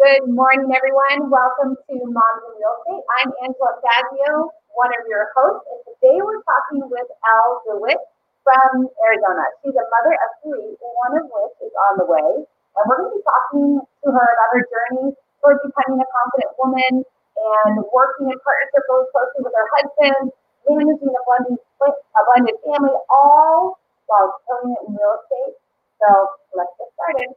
Good morning, everyone. Welcome to Moms in Real Estate. I'm Angela Fazio, one of your hosts, and today we're talking with Elle DeWitt from Arizona. She's a mother of three, one of which is on the way. And we're going to be talking to her about her journey towards becoming a confident woman and working in partnership really closely with her husband, managing a blended, blended family, all while killing it in real estate. So let's get started.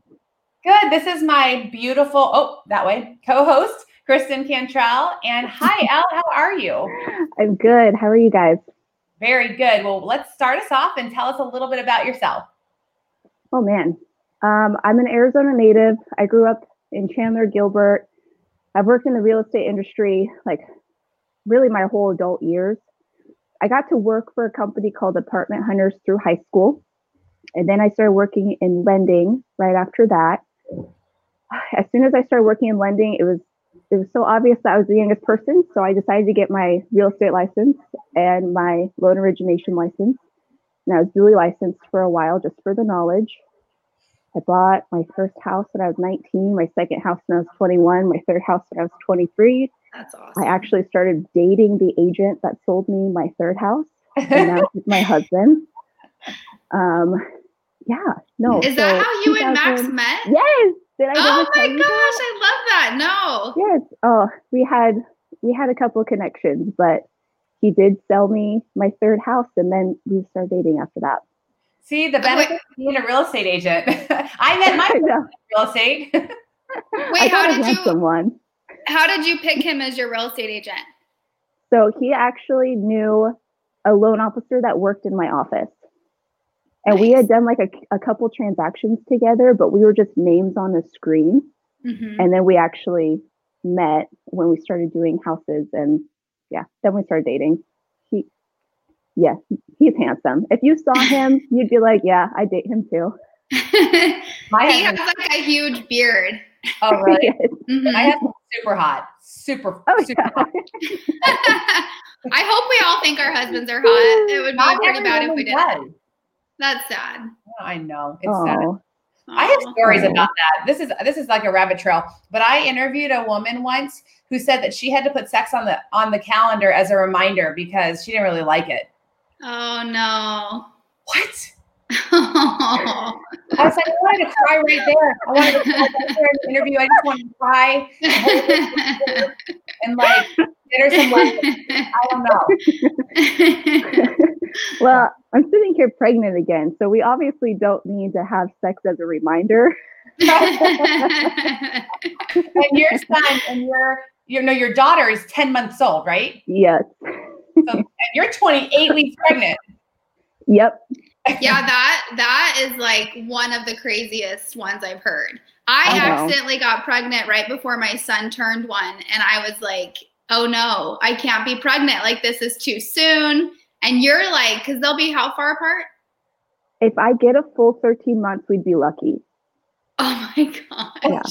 Good. This is my beautiful, oh, that way, co host, Kristen Cantrell. And hi, Elle, how are you? I'm good. How are you guys? Very good. Well, let's start us off and tell us a little bit about yourself. Oh, man. Um, I'm an Arizona native. I grew up in Chandler, Gilbert. I've worked in the real estate industry like really my whole adult years. I got to work for a company called Apartment Hunters through high school. And then I started working in lending right after that as soon as I started working in lending, it was it was so obvious that I was the youngest person. So I decided to get my real estate license and my loan origination license. And I was duly licensed for a while just for the knowledge. I bought my first house when I was 19, my second house when I was 21, my third house when I was 23. That's awesome. I actually started dating the agent that sold me my third house. And now he's my husband. Um, yeah, no. Is so that how you and Max met? Yes. Did I? Oh my gosh, I love that. No. Yes. Oh, we had we had a couple connections, but he did sell me my third house, and then we started dating after that. See the oh, benefit of being a real estate agent. I met my real estate. Wait, how did you? Someone. How did you pick him as your real estate agent? So he actually knew a loan officer that worked in my office. And nice. we had done like a, a couple transactions together, but we were just names on the screen. Mm-hmm. And then we actually met when we started doing houses and yeah, then we started dating. He yeah, he's handsome. If you saw him, you'd be like, Yeah, I date him too. he has like a huge beard. Oh really? mm-hmm. I have super hot. Super, oh, super yeah. hot. I hope we all think our husbands are hot. It would be Not pretty bad if we did. That's sad. I know. It's Aww. sad. I have stories about that. This is this is like a rabbit trail. But I interviewed a woman once who said that she had to put sex on the on the calendar as a reminder because she didn't really like it. Oh no. What? I was like, I wanted to cry right there. I wanted to cry right there in the interview. I just wanted to cry and like get her some love. I don't know. well, I'm sitting here pregnant again, so we obviously don't need to have sex as a reminder. and your son and your you know your daughter is 10 months old, right? Yes. so, and you're 28 weeks pregnant. Yep. Yeah, that that is like one of the craziest ones I've heard. I, I accidentally got pregnant right before my son turned one, and I was like, "Oh no, I can't be pregnant! Like this is too soon." And you're like, because they'll be how far apart? If I get a full 13 months, we'd be lucky. Oh my gosh. Yeah.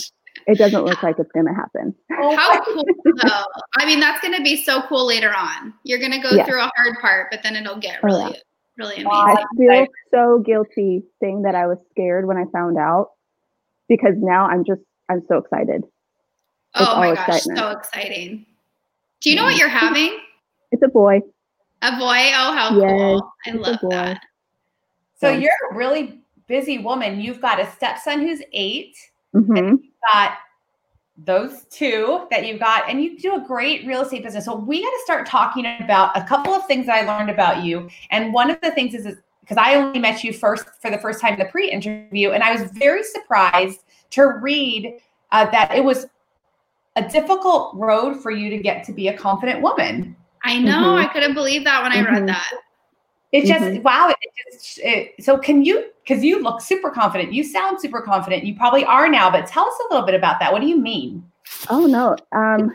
It doesn't look like it's going to happen. Oh how cool, though. I mean, that's going to be so cool later on. You're going to go yeah. through a hard part, but then it'll get oh, really, oh, yeah. Really amazing. I feel so guilty saying that I was scared when I found out because now I'm just, I'm so excited. It's oh my gosh, excitement. so exciting. Do you know what you're having? It's a boy. A boy? Oh, how yes, cool. I love that. So yes. you're a really busy woman. You've got a stepson who's 8 mm-hmm. you've got those two that you've got, and you do a great real estate business. So we got to start talking about a couple of things that I learned about you. And one of the things is, because I only met you first for the first time in the pre-interview, and I was very surprised to read uh, that it was a difficult road for you to get to be a confident woman. I know. Mm-hmm. I couldn't believe that when I mm-hmm. read that. It just mm-hmm. wow. It just it, so can you because you look super confident. You sound super confident. You probably are now, but tell us a little bit about that. What do you mean? Oh no. Um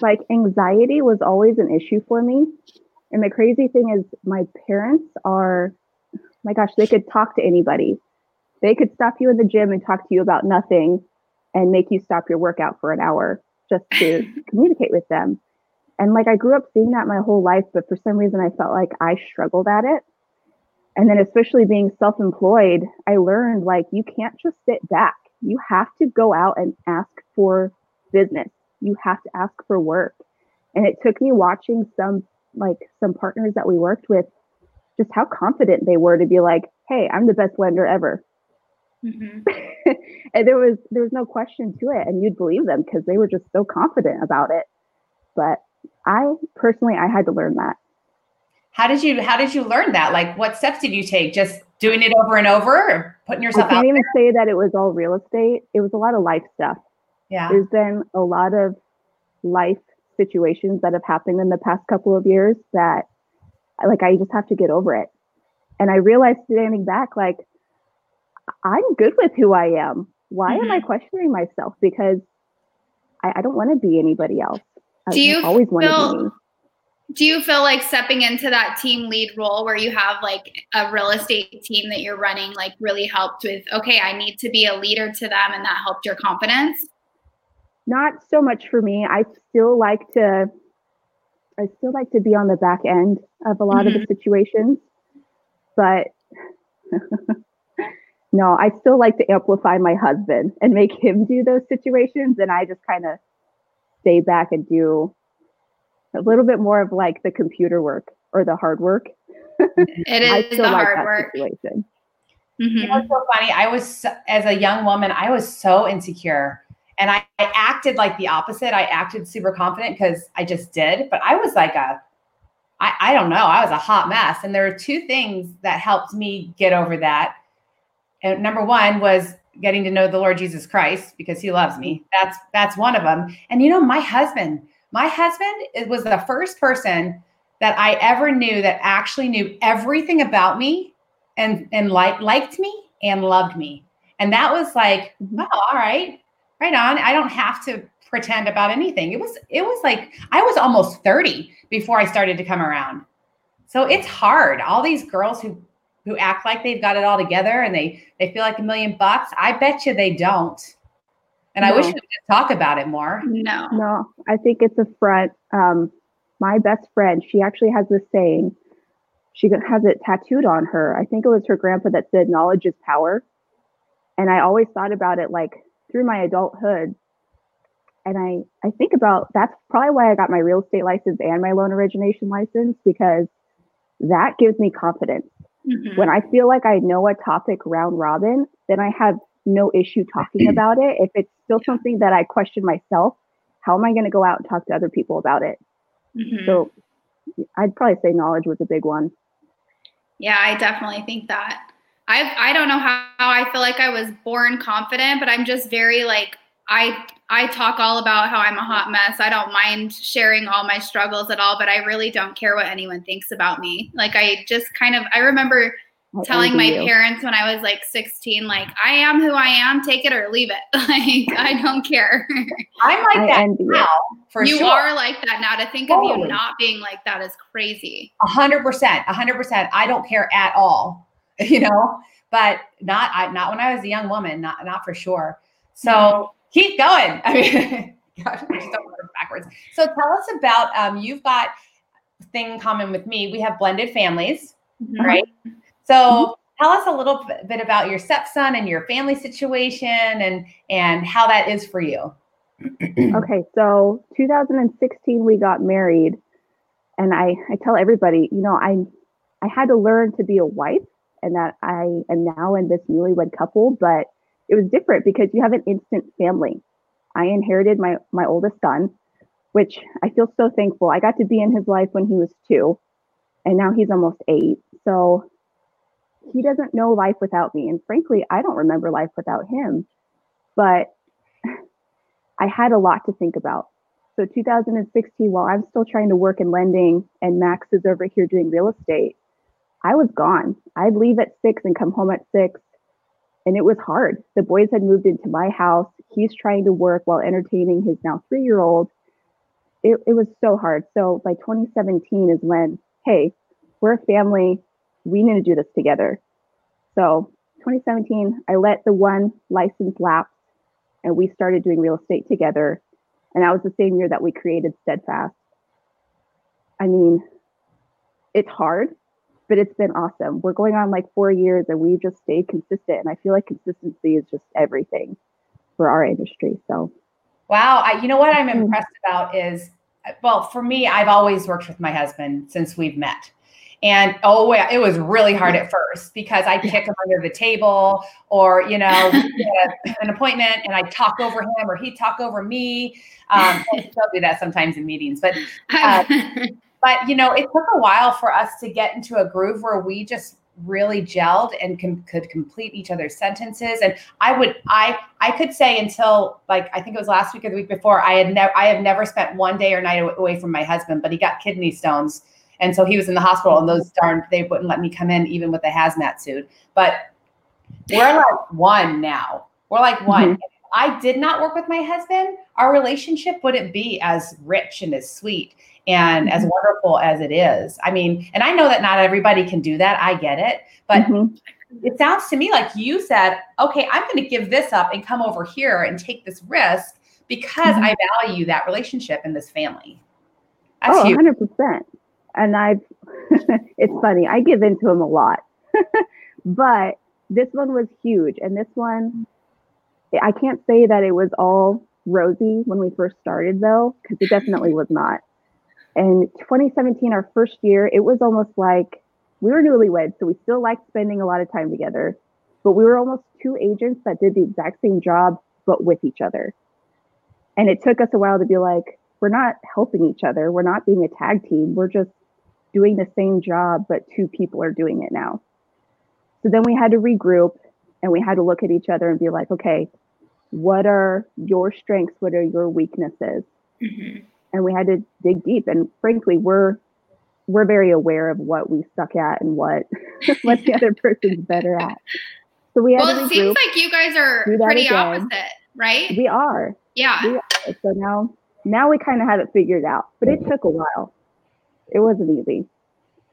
like anxiety was always an issue for me. And the crazy thing is my parents are my gosh, they could talk to anybody. They could stop you in the gym and talk to you about nothing and make you stop your workout for an hour just to communicate with them. And like I grew up seeing that my whole life, but for some reason I felt like I struggled at it. And then especially being self-employed, I learned like you can't just sit back. You have to go out and ask for business. You have to ask for work. And it took me watching some like some partners that we worked with just how confident they were to be like, "Hey, I'm the best lender ever." Mm-hmm. and there was there was no question to it, and you'd believe them because they were just so confident about it. But I personally, I had to learn that. How did you How did you learn that? Like, what steps did you take? Just doing it over and over, or putting yourself I can't even there? say that it was all real estate. It was a lot of life stuff. Yeah, there's been a lot of life situations that have happened in the past couple of years that, like, I just have to get over it. And I realized standing back, like, I'm good with who I am. Why mm-hmm. am I mm-hmm. questioning myself? Because I, I don't want to be anybody else. Do you always want to be me. Do you feel like stepping into that team lead role where you have like a real estate team that you're running like really helped with, okay, I need to be a leader to them and that helped your confidence? Not so much for me. I still like to I still like to be on the back end of a lot mm-hmm. of the mm-hmm. situations. But no, I still like to amplify my husband and make him do those situations. And I just kind of stay back and do a little bit more of like the computer work or the hard work. It is the like hard work. Situation. Mm-hmm. You know, so funny. I was, as a young woman, I was so insecure and I, I acted like the opposite. I acted super confident because I just did, but I was like a, I, I don't know, I was a hot mess. And there were two things that helped me get over that and number one was getting to know the Lord Jesus Christ because he loves me. That's that's one of them. And you know, my husband, my husband was the first person that I ever knew that actually knew everything about me and and like liked me and loved me. And that was like, wow, all right, right on. I don't have to pretend about anything. It was it was like I was almost 30 before I started to come around. So it's hard. All these girls who who act like they've got it all together and they they feel like a million bucks. I bet you they don't. And no. I wish we could talk about it more. No. No, I think it's a front. Um, my best friend, she actually has this saying. She has it tattooed on her. I think it was her grandpa that said knowledge is power. And I always thought about it like through my adulthood. And I, I think about that's probably why I got my real estate license and my loan origination license because that gives me confidence Mm-hmm. When I feel like I know a topic round robin, then I have no issue talking about it. If it's still something that I question myself, how am I going to go out and talk to other people about it? Mm-hmm. So I'd probably say knowledge was a big one. Yeah, I definitely think that. I I don't know how, how I feel like I was born confident, but I'm just very like I I talk all about how I'm a hot mess. I don't mind sharing all my struggles at all, but I really don't care what anyone thinks about me. Like I just kind of I remember I telling my you. parents when I was like 16, like I am who I am, take it or leave it. Like I don't care. I'm like I that now. For you sure. are like that now. To think totally. of you not being like that is crazy. A hundred percent, a hundred percent. I don't care at all. You know, but not I not when I was a young woman. Not not for sure. So. Mm-hmm keep going. I mean, gosh, I just don't work backwards. So tell us about um, you've got thing in common with me. We have blended families, mm-hmm. right? So mm-hmm. tell us a little bit about your stepson and your family situation and and how that is for you. okay, so 2016 we got married, and I I tell everybody, you know, I I had to learn to be a wife, and that I am now in this newlywed couple, but it was different because you have an instant family. I inherited my my oldest son, which I feel so thankful. I got to be in his life when he was two, and now he's almost eight. So he doesn't know life without me. And frankly, I don't remember life without him. But I had a lot to think about. So 2016, while I'm still trying to work in lending and Max is over here doing real estate, I was gone. I'd leave at six and come home at six and it was hard. The boys had moved into my house. He's trying to work while entertaining his now three year old. It, it was so hard. So by 2017 is when, hey, we're a family. We need to do this together. So 2017, I let the one license lapse and we started doing real estate together. And that was the same year that we created Steadfast. I mean, it's hard, but it's been awesome. We're going on like four years and we've just stayed consistent. And I feel like consistency is just everything for our industry. So, wow. I, you know what I'm mm. impressed about is, well, for me, I've always worked with my husband since we've met. And oh, it was really hard at first because I'd kick him under the table, or you know, an appointment and I'd talk over him, or he'd talk over me. Um, I still do that sometimes in meetings, but uh, but you know, it took a while for us to get into a groove where we just really gelled and com- could complete each other's sentences and i would i i could say until like i think it was last week or the week before i had never i have never spent one day or night away from my husband but he got kidney stones and so he was in the hospital, and those darn they wouldn't let me come in even with a hazmat suit. But we're like one now. We're like one. Mm-hmm. I did not work with my husband, our relationship wouldn't be as rich and as sweet and mm-hmm. as wonderful as it is. I mean, and I know that not everybody can do that. I get it. But mm-hmm. it sounds to me like you said, okay, I'm going to give this up and come over here and take this risk because mm-hmm. I value that relationship in this family. That's oh, 100% and I've it's funny, I give into them a lot. but this one was huge. And this one, I can't say that it was all rosy when we first started, though, because it definitely was not. And 2017, our first year, it was almost like we were newlyweds. So we still liked spending a lot of time together, but we were almost two agents that did the exact same job, but with each other. And it took us a while to be like, we're not helping each other. We're not being a tag team. We're just doing the same job, but two people are doing it now. So then we had to regroup and we had to look at each other and be like, okay, what are your strengths? What are your weaknesses? Mm-hmm. And we had to dig deep. And frankly, we're we're very aware of what we suck at and what what the other person's better at. So we had well, it seems like you guys are pretty again. opposite, right? We are. Yeah. We are. So now now we kind of have it figured out, but it took a while it wasn't easy.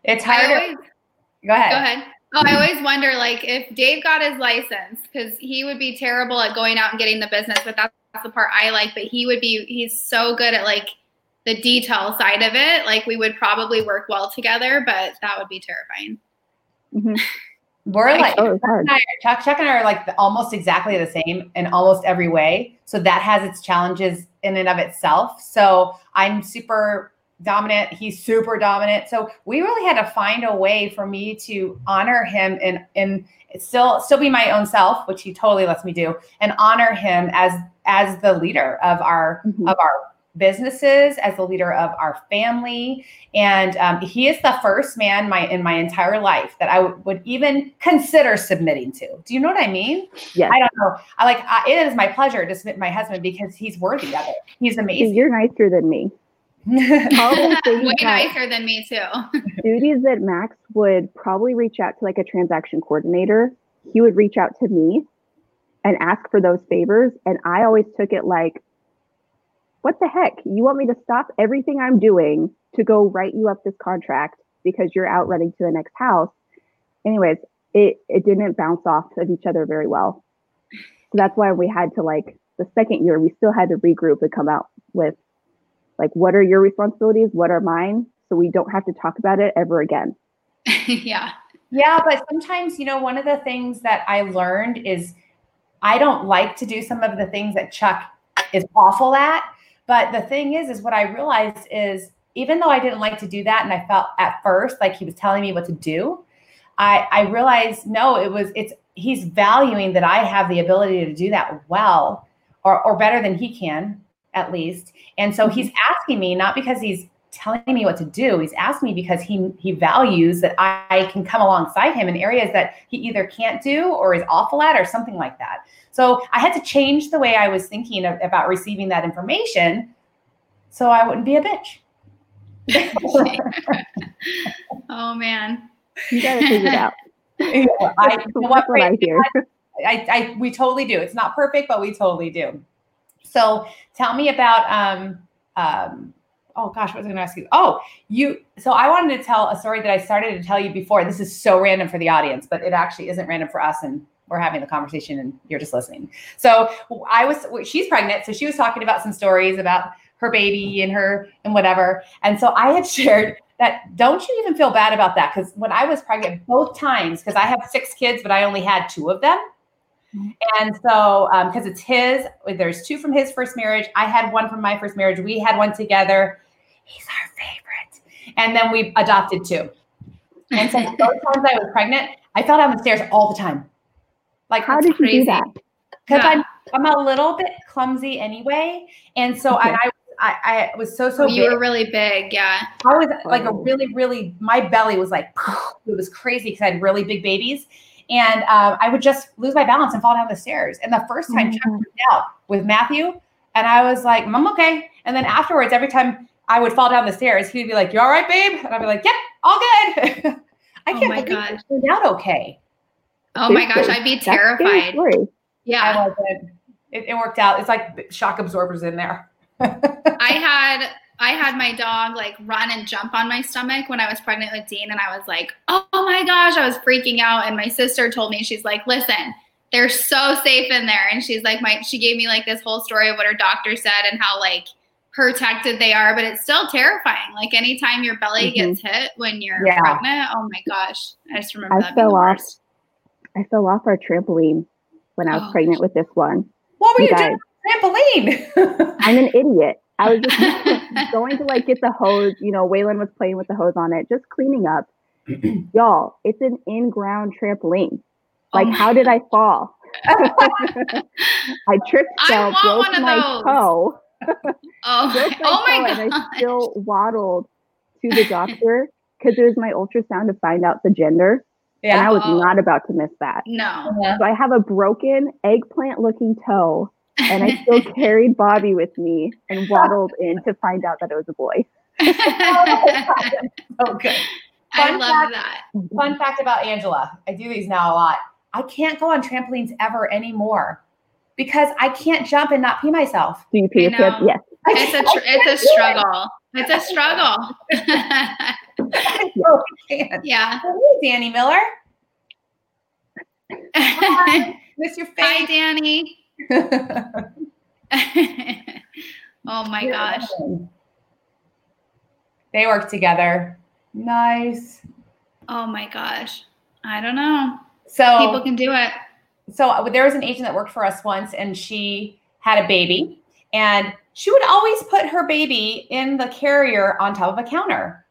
It's hard. Always, go ahead. Go ahead. Oh, I always wonder, like, if Dave got his license, because he would be terrible at going out and getting the business, but that's, that's the part I like. But he would be, he's so good at like the detail side of it. Like, we would probably work well together, but that would be terrifying. Mm-hmm. We're like oh, Chuck, and I, Chuck, Chuck and I are like almost exactly the same in almost every way. So that has its challenges in and of itself. So I'm super dominant. He's super dominant. So we really had to find a way for me to honor him and and still still be my own self, which he totally lets me do, and honor him as as the leader of our mm-hmm. of our businesses, as the leader of our family. And um, he is the first man my in my entire life that I w- would even consider submitting to. Do you know what I mean? Yeah. I don't know. I like I, it is my pleasure to submit my husband because he's worthy of it. He's amazing. You're nicer than me. Way nicer than me too. duties that Max would probably reach out to like a transaction coordinator. He would reach out to me and ask for those favors. And I always took it like, what the heck? You want me to stop everything I'm doing to go write you up this contract because you're out running to the next house? Anyways, it, it didn't bounce off of each other very well. So that's why we had to like the second year, we still had to regroup and come out with like what are your responsibilities what are mine so we don't have to talk about it ever again yeah yeah but sometimes you know one of the things that i learned is i don't like to do some of the things that chuck is awful at but the thing is is what i realized is even though i didn't like to do that and i felt at first like he was telling me what to do i i realized no it was it's he's valuing that i have the ability to do that well or, or better than he can at least. And so he's mm-hmm. asking me not because he's telling me what to do. He's asked me because he he values that I, I, can come alongside him in areas that he either can't do or is awful at or something like that. So I had to change the way I was thinking of, about receiving that information so I wouldn't be a bitch. oh man. You gotta figure it out. I, you know what, what I hear I, I we totally do. It's not perfect, but we totally do. So tell me about um um oh gosh, what was I gonna ask you? Oh, you so I wanted to tell a story that I started to tell you before. This is so random for the audience, but it actually isn't random for us and we're having the conversation and you're just listening. So I was she's pregnant, so she was talking about some stories about her baby and her and whatever. And so I had shared that don't you even feel bad about that? Because when I was pregnant, both times, because I have six kids, but I only had two of them. Mm-hmm. And so, because um, it's his, there's two from his first marriage. I had one from my first marriage. We had one together. He's our favorite. And then we adopted two. And so both times I was pregnant, I fell down the stairs all the time. Like, how did crazy. you do that? Because yeah. I'm, I'm a little bit clumsy anyway. And so okay. I I, I was so so. Oh, you big. were really big, yeah. I was like a really really. My belly was like it was crazy because I had really big babies, and um, I would just lose my balance and fall down the stairs. And the first time, mm-hmm. Chuck out with Matthew, and I was like, "I'm okay." And then afterwards, every time I would fall down the stairs, he'd be like, "You all right, babe?" And I'd be like, "Yep, all good." I oh can't oh believe it turned out okay. Oh my gosh, I'd be terrified. Yeah, I wasn't. It, it worked out. It's like shock absorbers in there. I had I had my dog like run and jump on my stomach when I was pregnant with Dean, and I was like, oh, my gosh, I was freaking out. And my sister told me, she's like, listen, they're so safe in there. And she's like, my she gave me like this whole story of what her doctor said and how like protected they are, but it's still terrifying. Like anytime your belly mm-hmm. gets hit when you're yeah. pregnant, oh my gosh. I just remember I that. Fell off I fell off our trampoline when I was oh. pregnant with this one. What were you, you doing? trampoline. I'm an idiot. I was just going to like get the hose. You know, Waylon was playing with the hose on it, just cleaning up. Y'all, it's an in-ground trampoline. Like, oh how did I fall? I tripped, fell, broke my toe. oh, broke my oh my toe, and I still waddled to the doctor because it was my ultrasound to find out the gender. Yeah. And I was oh. not about to miss that. No. So I have a broken eggplant looking toe and I still carried Bobby with me and waddled in to find out that it was a boy. oh, good. Fun I love fact, that. Fun fact about Angela I do these now a lot. I can't go on trampolines ever anymore because I can't jump and not pee myself. Do you pee yourself? Yes. It's a tr- it's a struggle. It's a struggle. no, yeah. Hey, Danny Miller. Hi, miss your face. Hi, Danny. oh my gosh. They work together. Nice. Oh my gosh. I don't know. So people can do it. So uh, there was an agent that worked for us once and she had a baby and she would always put her baby in the carrier on top of a counter.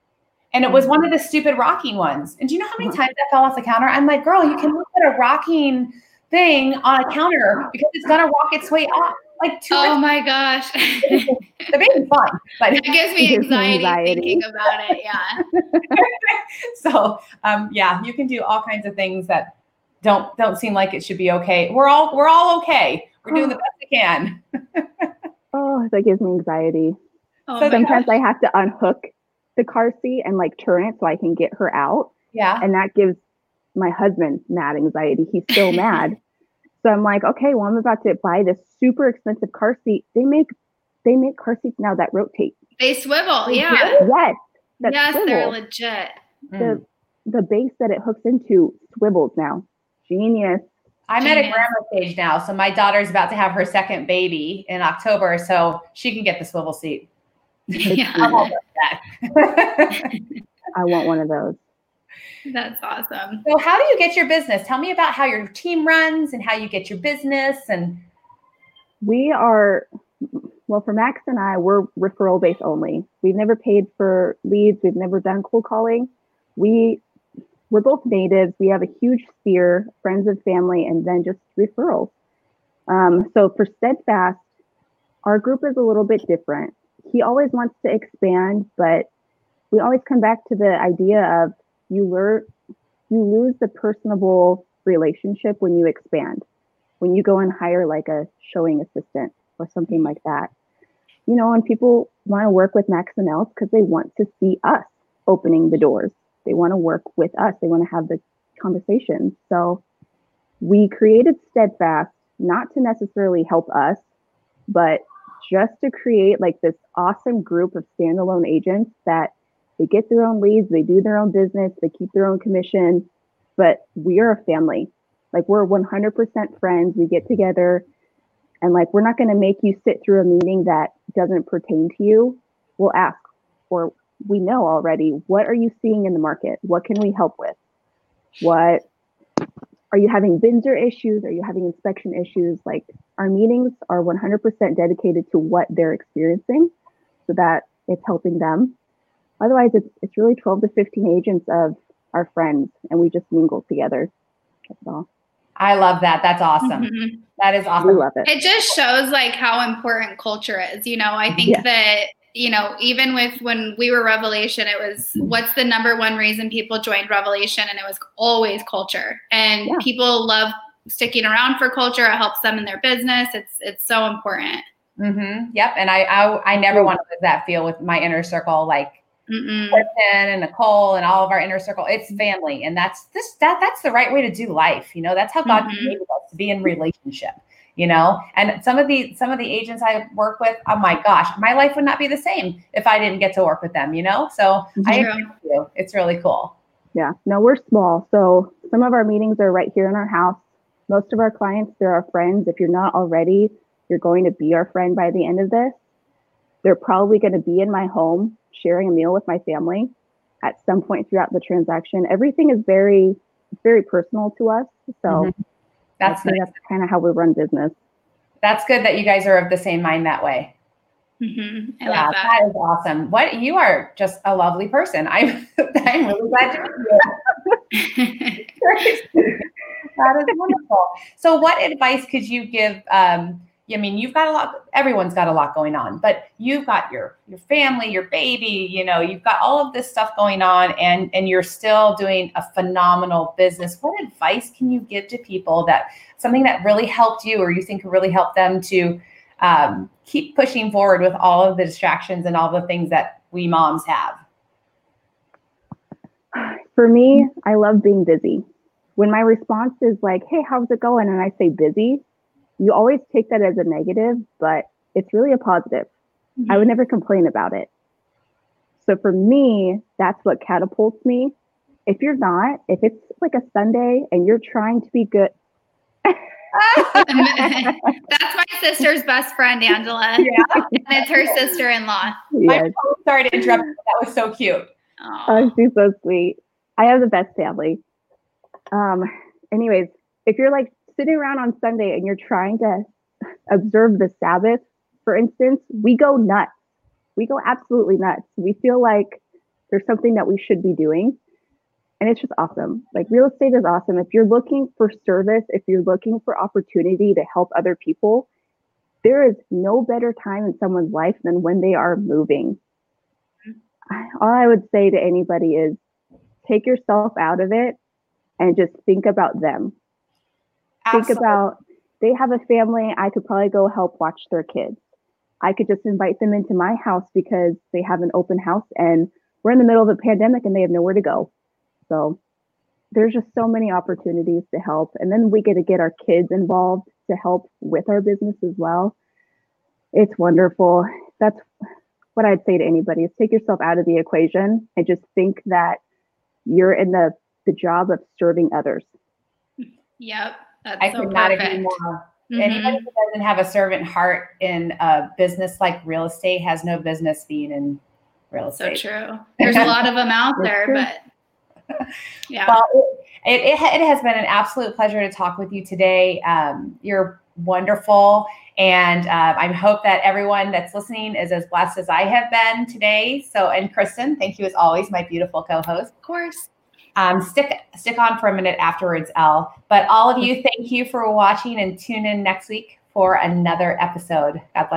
And it was one of the stupid rocking ones. And do you know how many uh-huh. times that fell off the counter? I'm like, girl, you can put a rocking thing on a counter because it's gonna walk its way off. Like two. Oh my gosh. the baby's fun, but it gives me anxiety, anxiety, thinking about it. Yeah. so um, yeah, you can do all kinds of things that don't don't seem like it should be okay. We're all we're all okay. We're doing the best we can. oh, that gives me anxiety. Oh so sometimes gosh. I have to unhook the car seat and like turn it so I can get her out. Yeah. And that gives my husband mad anxiety. He's still mad. So I'm like, okay, well, I'm about to buy this super expensive car seat. They make they make car seats now that rotate. They swivel, they yeah. Yes. Yes, swivel. they're legit. The mm. the base that it hooks into swivels now. Genius. I'm Genius. at a grandma stage now, so my daughter's about to have her second baby in October, so she can get the swivel seat. Yeah. I want one of those. That's awesome. So, how do you get your business? Tell me about how your team runs and how you get your business. And we are, well, for Max and I, we're referral based only. We've never paid for leads. We've never done cold calling. We we're both natives. We have a huge sphere, friends and family, and then just referrals. Um, so for Steadfast, our group is a little bit different. He always wants to expand, but we always come back to the idea of you learn you lose the personable relationship when you expand when you go and hire like a showing assistant or something like that you know and people want to work with max and Elle's because they want to see us opening the doors they want to work with us they want to have the conversation so we created Steadfast not to necessarily help us, but just to create like this awesome group of standalone agents that they get their own leads, they do their own business, they keep their own commission, but we are a family. Like we're 100% friends. We get together and like we're not going to make you sit through a meeting that doesn't pertain to you. We'll ask or we know already what are you seeing in the market? What can we help with? What are you having BINSR issues? Are you having inspection issues? Like our meetings are 100% dedicated to what they're experiencing so that it's helping them. Otherwise, it's, it's really 12 to 15 agents of our friends and we just mingle together. That's all. I love that. That's awesome. Mm-hmm. That is awesome. We love it. It just shows like how important culture is. You know, I think yeah. that you know, even with when we were Revelation, it was what's the number one reason people joined Revelation, and it was always culture. And yeah. people love sticking around for culture. It helps them in their business. It's it's so important. Mm-hmm. Yep. And I I, I never want to lose that feel with my inner circle, like Kristen and Nicole and all of our inner circle. It's family, and that's this that that's the right way to do life. You know, that's how God mm-hmm. created us to be in relationship you know? And some of the some of the agents i work with oh my gosh my life would not be the same if i didn't get to work with them you know? So i agree with you. It's really cool. Yeah. No we're small. So some of our meetings are right here in our house. Most of our clients they're our friends. If you're not already you're going to be our friend by the end of this. They're probably going to be in my home sharing a meal with my family at some point throughout the transaction. Everything is very very personal to us. So mm-hmm that's nice. that's kind of how we run business. That's good that you guys are of the same mind that way. Mm-hmm. I yeah, love that. that is awesome. What you are just a lovely person. I'm I'm really glad to meet you. that is wonderful. So, what advice could you give um, I mean, you've got a lot, everyone's got a lot going on, but you've got your your family, your baby, you know, you've got all of this stuff going on and and you're still doing a phenomenal business. What advice can you give to people that something that really helped you or you think could really help them to um, keep pushing forward with all of the distractions and all the things that we moms have? For me, I love being busy. When my response is like, "Hey, how's it going?" and I say busy, you always take that as a negative, but it's really a positive. Mm-hmm. I would never complain about it. So for me, that's what catapults me. If you're not, if it's like a Sunday and you're trying to be good. that's my sister's best friend, Angela. Yeah. and it's her sister in law. Yes. I'm so sorry to interrupt. That was so cute. Aww. Oh, she's so sweet. I have the best family. Um, anyways, if you're like sitting around on Sunday and you're trying to observe the Sabbath, for instance, we go nuts. We go absolutely nuts. We feel like there's something that we should be doing. And it's just awesome. Like real estate is awesome. If you're looking for service, if you're looking for opportunity to help other people, there is no better time in someone's life than when they are moving. All I would say to anybody is take yourself out of it and just think about them. Absolutely. Think about they have a family. I could probably go help watch their kids. I could just invite them into my house because they have an open house and we're in the middle of a pandemic and they have nowhere to go. So there's just so many opportunities to help. And then we get to get our kids involved to help with our business as well. It's wonderful. That's what I'd say to anybody is take yourself out of the equation and just think that you're in the, the job of serving others. Yep. That's I so could not agree more. Mm-hmm. Anybody who doesn't have a servant heart in a business like real estate has no business being in real estate. So true. There's a lot of them out there, but yeah. Well, it, it, it, has been an absolute pleasure to talk with you today. Um, you're wonderful. And uh, I hope that everyone that's listening is as blessed as I have been today. So, and Kristen, thank you as always, my beautiful co host. Of course. Um, stick stick on for a minute afterwards, Elle. But all of you, thank you for watching and tune in next week for another episode. God bless